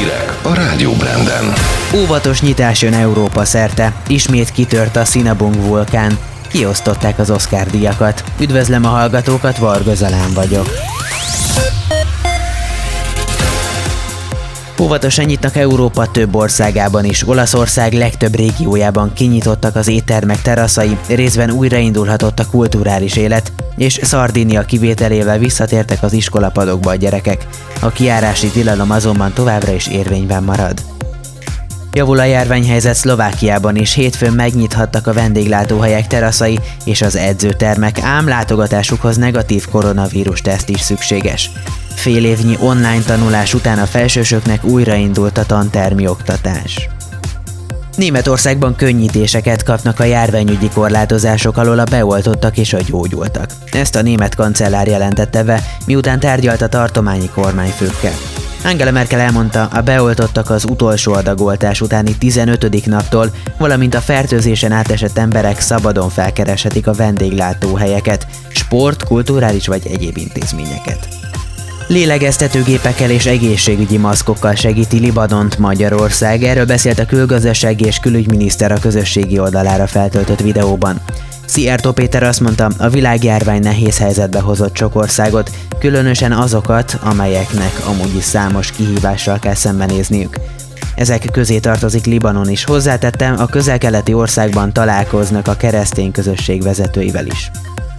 Hírek a Rádió Branden. Óvatos nyitás jön Európa szerte. Ismét kitört a Sinabung vulkán. Kiosztották az Oscar díjakat. Üdvözlöm a hallgatókat, Varga Zalán vagyok. Óvatosan nyitnak Európa több országában is. Olaszország legtöbb régiójában kinyitottak az éttermek teraszai, részben újraindulhatott a kulturális élet, és Szardínia kivételével visszatértek az iskolapadokba a gyerekek. A kiárási tilalom azonban továbbra is érvényben marad. Javul a járványhelyzet Szlovákiában is, hétfőn megnyithattak a vendéglátóhelyek teraszai és az edzőtermek, ám látogatásukhoz negatív koronavírus teszt is szükséges. Fél évnyi online tanulás után a felsősöknek újraindult a tantermi oktatás. Németországban könnyítéseket kapnak a járványügyi korlátozások alól a beoltottak és a gyógyultak. Ezt a német kancellár jelentette be, miután tárgyalt a tartományi kormányfőkkel. Angela Merkel elmondta, a beoltottak az utolsó adagoltás utáni 15. naptól, valamint a fertőzésen átesett emberek szabadon felkereshetik a vendéglátóhelyeket, sport, kulturális vagy egyéb intézményeket. Lélegeztetőgépekkel és egészségügyi maszkokkal segíti Libanont Magyarország, erről beszélt a külgazdasági és külügyminiszter a közösségi oldalára feltöltött videóban. Szijjártó Péter azt mondta, a világjárvány nehéz helyzetbe hozott sok országot, különösen azokat, amelyeknek amúgy is számos kihívással kell szembenézniük. Ezek közé tartozik Libanon is. Hozzátettem, a közel-keleti országban találkoznak a keresztény közösség vezetőivel is.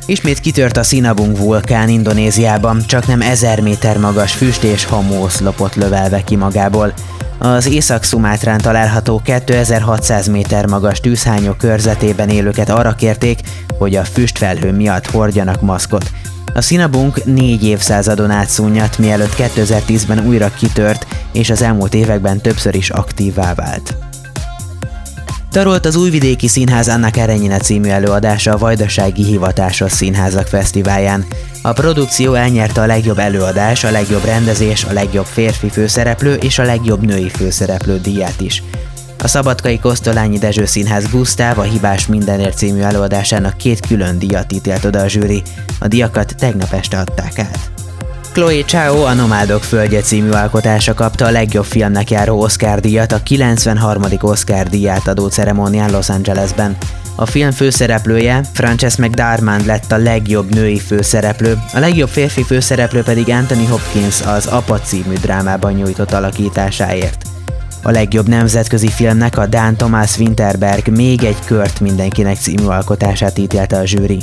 Ismét kitört a Sinabung vulkán Indonéziában, csak nem ezer méter magas füst és hamóoszlopot lövelve ki magából. Az Észak-Szumátrán található 2600 méter magas tűzhányok körzetében élőket arra kérték, hogy a füstfelhő miatt hordjanak maszkot. A Sinabung négy évszázadon át mielőtt 2010-ben újra kitört, és az elmúlt években többször is aktívvá vált. Tarolt az Újvidéki Színház Annak Erenyine című előadása a Vajdasági Hivatásos Színházak Fesztiválján. A produkció elnyerte a legjobb előadás, a legjobb rendezés, a legjobb férfi főszereplő és a legjobb női főszereplő díját is. A Szabadkai Kosztolányi Dezső Színház Gusztáv a Hibás Mindenért című előadásának két külön díjat ítélt oda a zsűri. A díjakat tegnap este adták át. Chloe Chao a Nomádok Földje című alkotása kapta a legjobb filmnek járó Oscar díjat a 93. Oscar díját adó ceremónián Los Angelesben. A film főszereplője, Frances McDarmand lett a legjobb női főszereplő, a legjobb férfi főszereplő pedig Anthony Hopkins az Apa című drámában nyújtott alakításáért. A legjobb nemzetközi filmnek a Dan Thomas Winterberg még egy kört mindenkinek című alkotását ítélte a zsűri.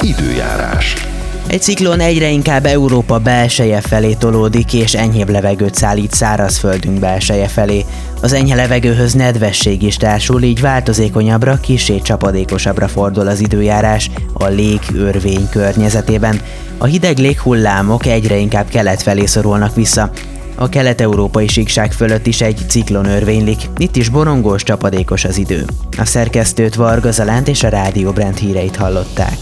Időjárás. Egy ciklon egyre inkább Európa belseje felé tolódik, és enyhébb levegőt szállít szárazföldünk belseje felé. Az enyhe levegőhöz nedvesség is társul, így változékonyabbra, kisé csapadékosabbra fordul az időjárás a légörvény környezetében. A hideg léghullámok egyre inkább kelet felé szorulnak vissza. A kelet-európai síkság fölött is egy ciklon örvénylik, itt is borongós, csapadékos az idő. A szerkesztőt Varga Zalánt és a Rádió Brand híreit hallották.